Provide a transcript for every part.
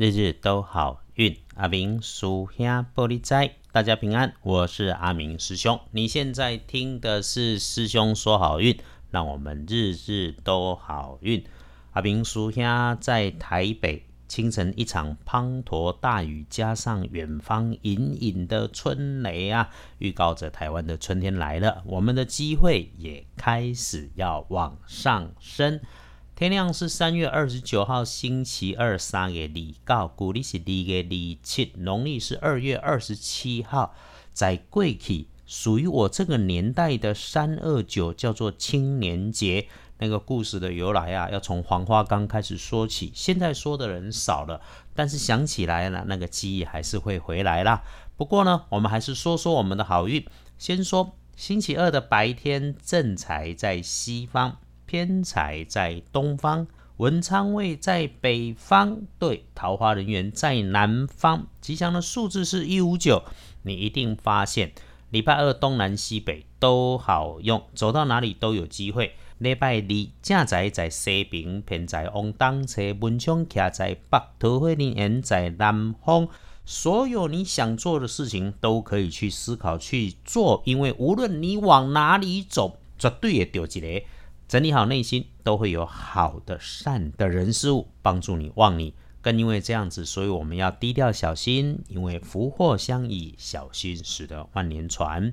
日日都好运。阿明属下玻璃斋，大家平安，我是阿明师兄。你现在听的是师兄说好运，让我们日日都好运。阿明属下在台北。清晨一场滂沱大雨，加上远方隐隐的春雷啊，预告着台湾的春天来了。我们的机会也开始要往上升。天亮是三月二十九号星期二，三月二告，古历是二月二七，农历是二月二十七号。在贵体属于我这个年代的三二九，叫做青年节。那个故事的由来啊，要从黄花岗开始说起。现在说的人少了，但是想起来了，那个记忆还是会回来啦。不过呢，我们还是说说我们的好运。先说星期二的白天，正财在西方，偏财在东方，文昌位在北方，对，桃花人员在南方。吉祥的数字是一五九。你一定发现，礼拜二东南西北都好用，走到哪里都有机会。礼拜二，正在在西边，偏在往东车，文昌徛在北，桃花人缘在南方。所有你想做的事情，都可以去思考去做，因为无论你往哪里走，绝对也丢一个。整理好内心，都会有好的、善的人事物帮助你旺你。更因为这样子，所以我们要低调小心，因为福祸相依，小心使得万年船。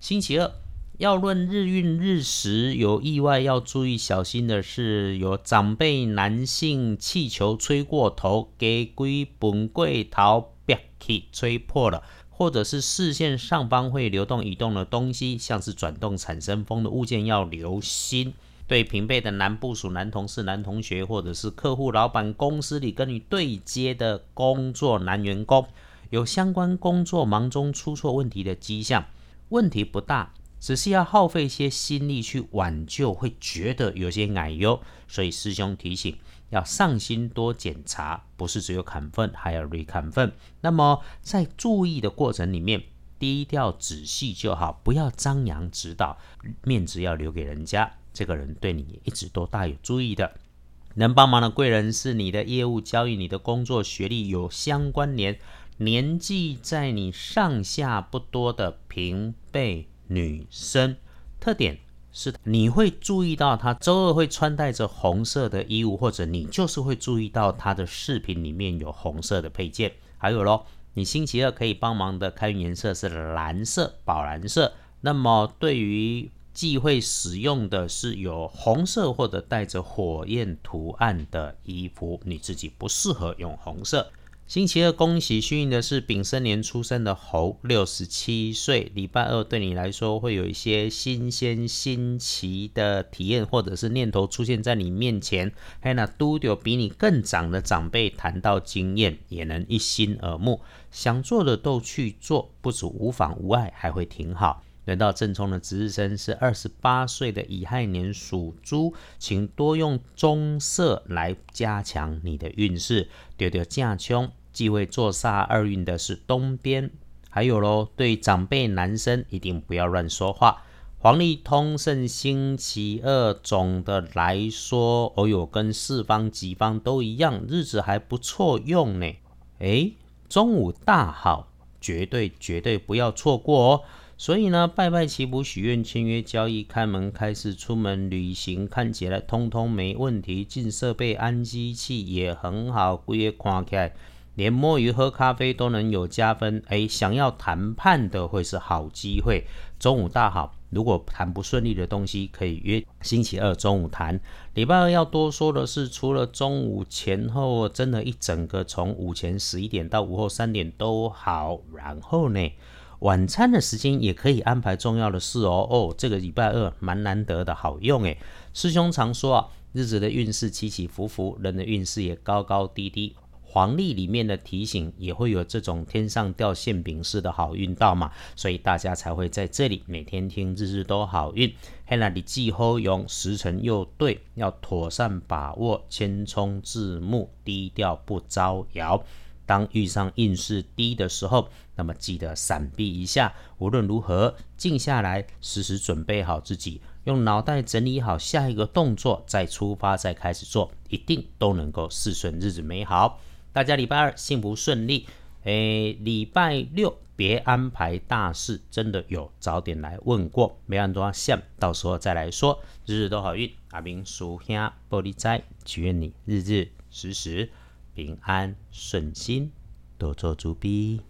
星期二。要论日运日时有意外要注意小心的是，有长辈男性气球吹过头，给龟本柜头别气吹破了，或者是视线上方会流动移动的东西，像是转动产生风的物件要留心。对平辈的男部属、男同事、男同学，或者是客户、老板、公司里跟你对接的工作男员工，有相关工作忙中出错问题的迹象，问题不大。只是要耗费一些心力去挽救，会觉得有些矮忧，所以师兄提醒要上心多检查，不是只有砍分，还要 re 砍分。那么在注意的过程里面，低调仔细就好，不要张扬指导，面子要留给人家。这个人对你一直都大有注意的，能帮忙的贵人是你的业务交易、你的工作、学历有相关联，年纪在你上下不多的平辈。女生特点是，你会注意到她周二会穿戴着红色的衣物，或者你就是会注意到她的饰品里面有红色的配件。还有咯，你星期二可以帮忙的开运颜色是蓝色、宝蓝色。那么对于忌讳使用的是有红色或者带着火焰图案的衣服，你自己不适合用红色。星期二，恭喜幸运的是丙申年出生的猴，六十七岁。礼拜二对你来说会有一些新鲜新奇的体验，或者是念头出现在你面前。还有那都有比你更长的长辈谈到经验，也能一心耳目。想做的都去做，不止无妨无碍，还会挺好。轮到正冲的值日生是二十八岁的乙亥年属猪，请多用棕色来加强你的运势。丢丢架冲，忌讳坐煞二运的是东边。还有喽，对长辈男生一定不要乱说话。黄历通胜星期二，总的来说，哦哟，跟四方吉方都一样，日子还不错用呢。诶，中午大好，绝对绝对不要错过哦。所以呢，拜拜祈福、许愿、签约、交易、开门、开市、出门、旅行，看起来通通没问题。进设备、安机器也很好，规个看起来连摸鱼、喝咖啡都能有加分。哎，想要谈判的会是好机会。中午大好，如果谈不顺利的东西，可以约星期二中午谈。礼拜二要多说的是，除了中午前后，真的一整个从午前十一点到午后三点都好。然后呢？晚餐的时间也可以安排重要的事哦。哦，这个礼拜二蛮难得的，好用诶。师兄常说啊，日子的运势起起伏伏，人的运势也高高低低。黄历里面的提醒也会有这种天上掉馅饼似的好运到嘛，所以大家才会在这里每天听日日都好运。嘿，那你既好用，时辰又对，要妥善把握，千冲字幕，低调不招摇。当遇上运势低的时候，那么记得闪避一下。无论如何，静下来，时时准备好自己，用脑袋整理好下一个动作，再出发，再开始做，一定都能够事顺，日子美好。大家礼拜二幸福顺利。诶，礼拜六别安排大事，真的有早点来问过，没按多像，到时候再来说。日日都好运，阿明叔兄玻璃斋，祈愿你日日时时平安顺心，多做主笔。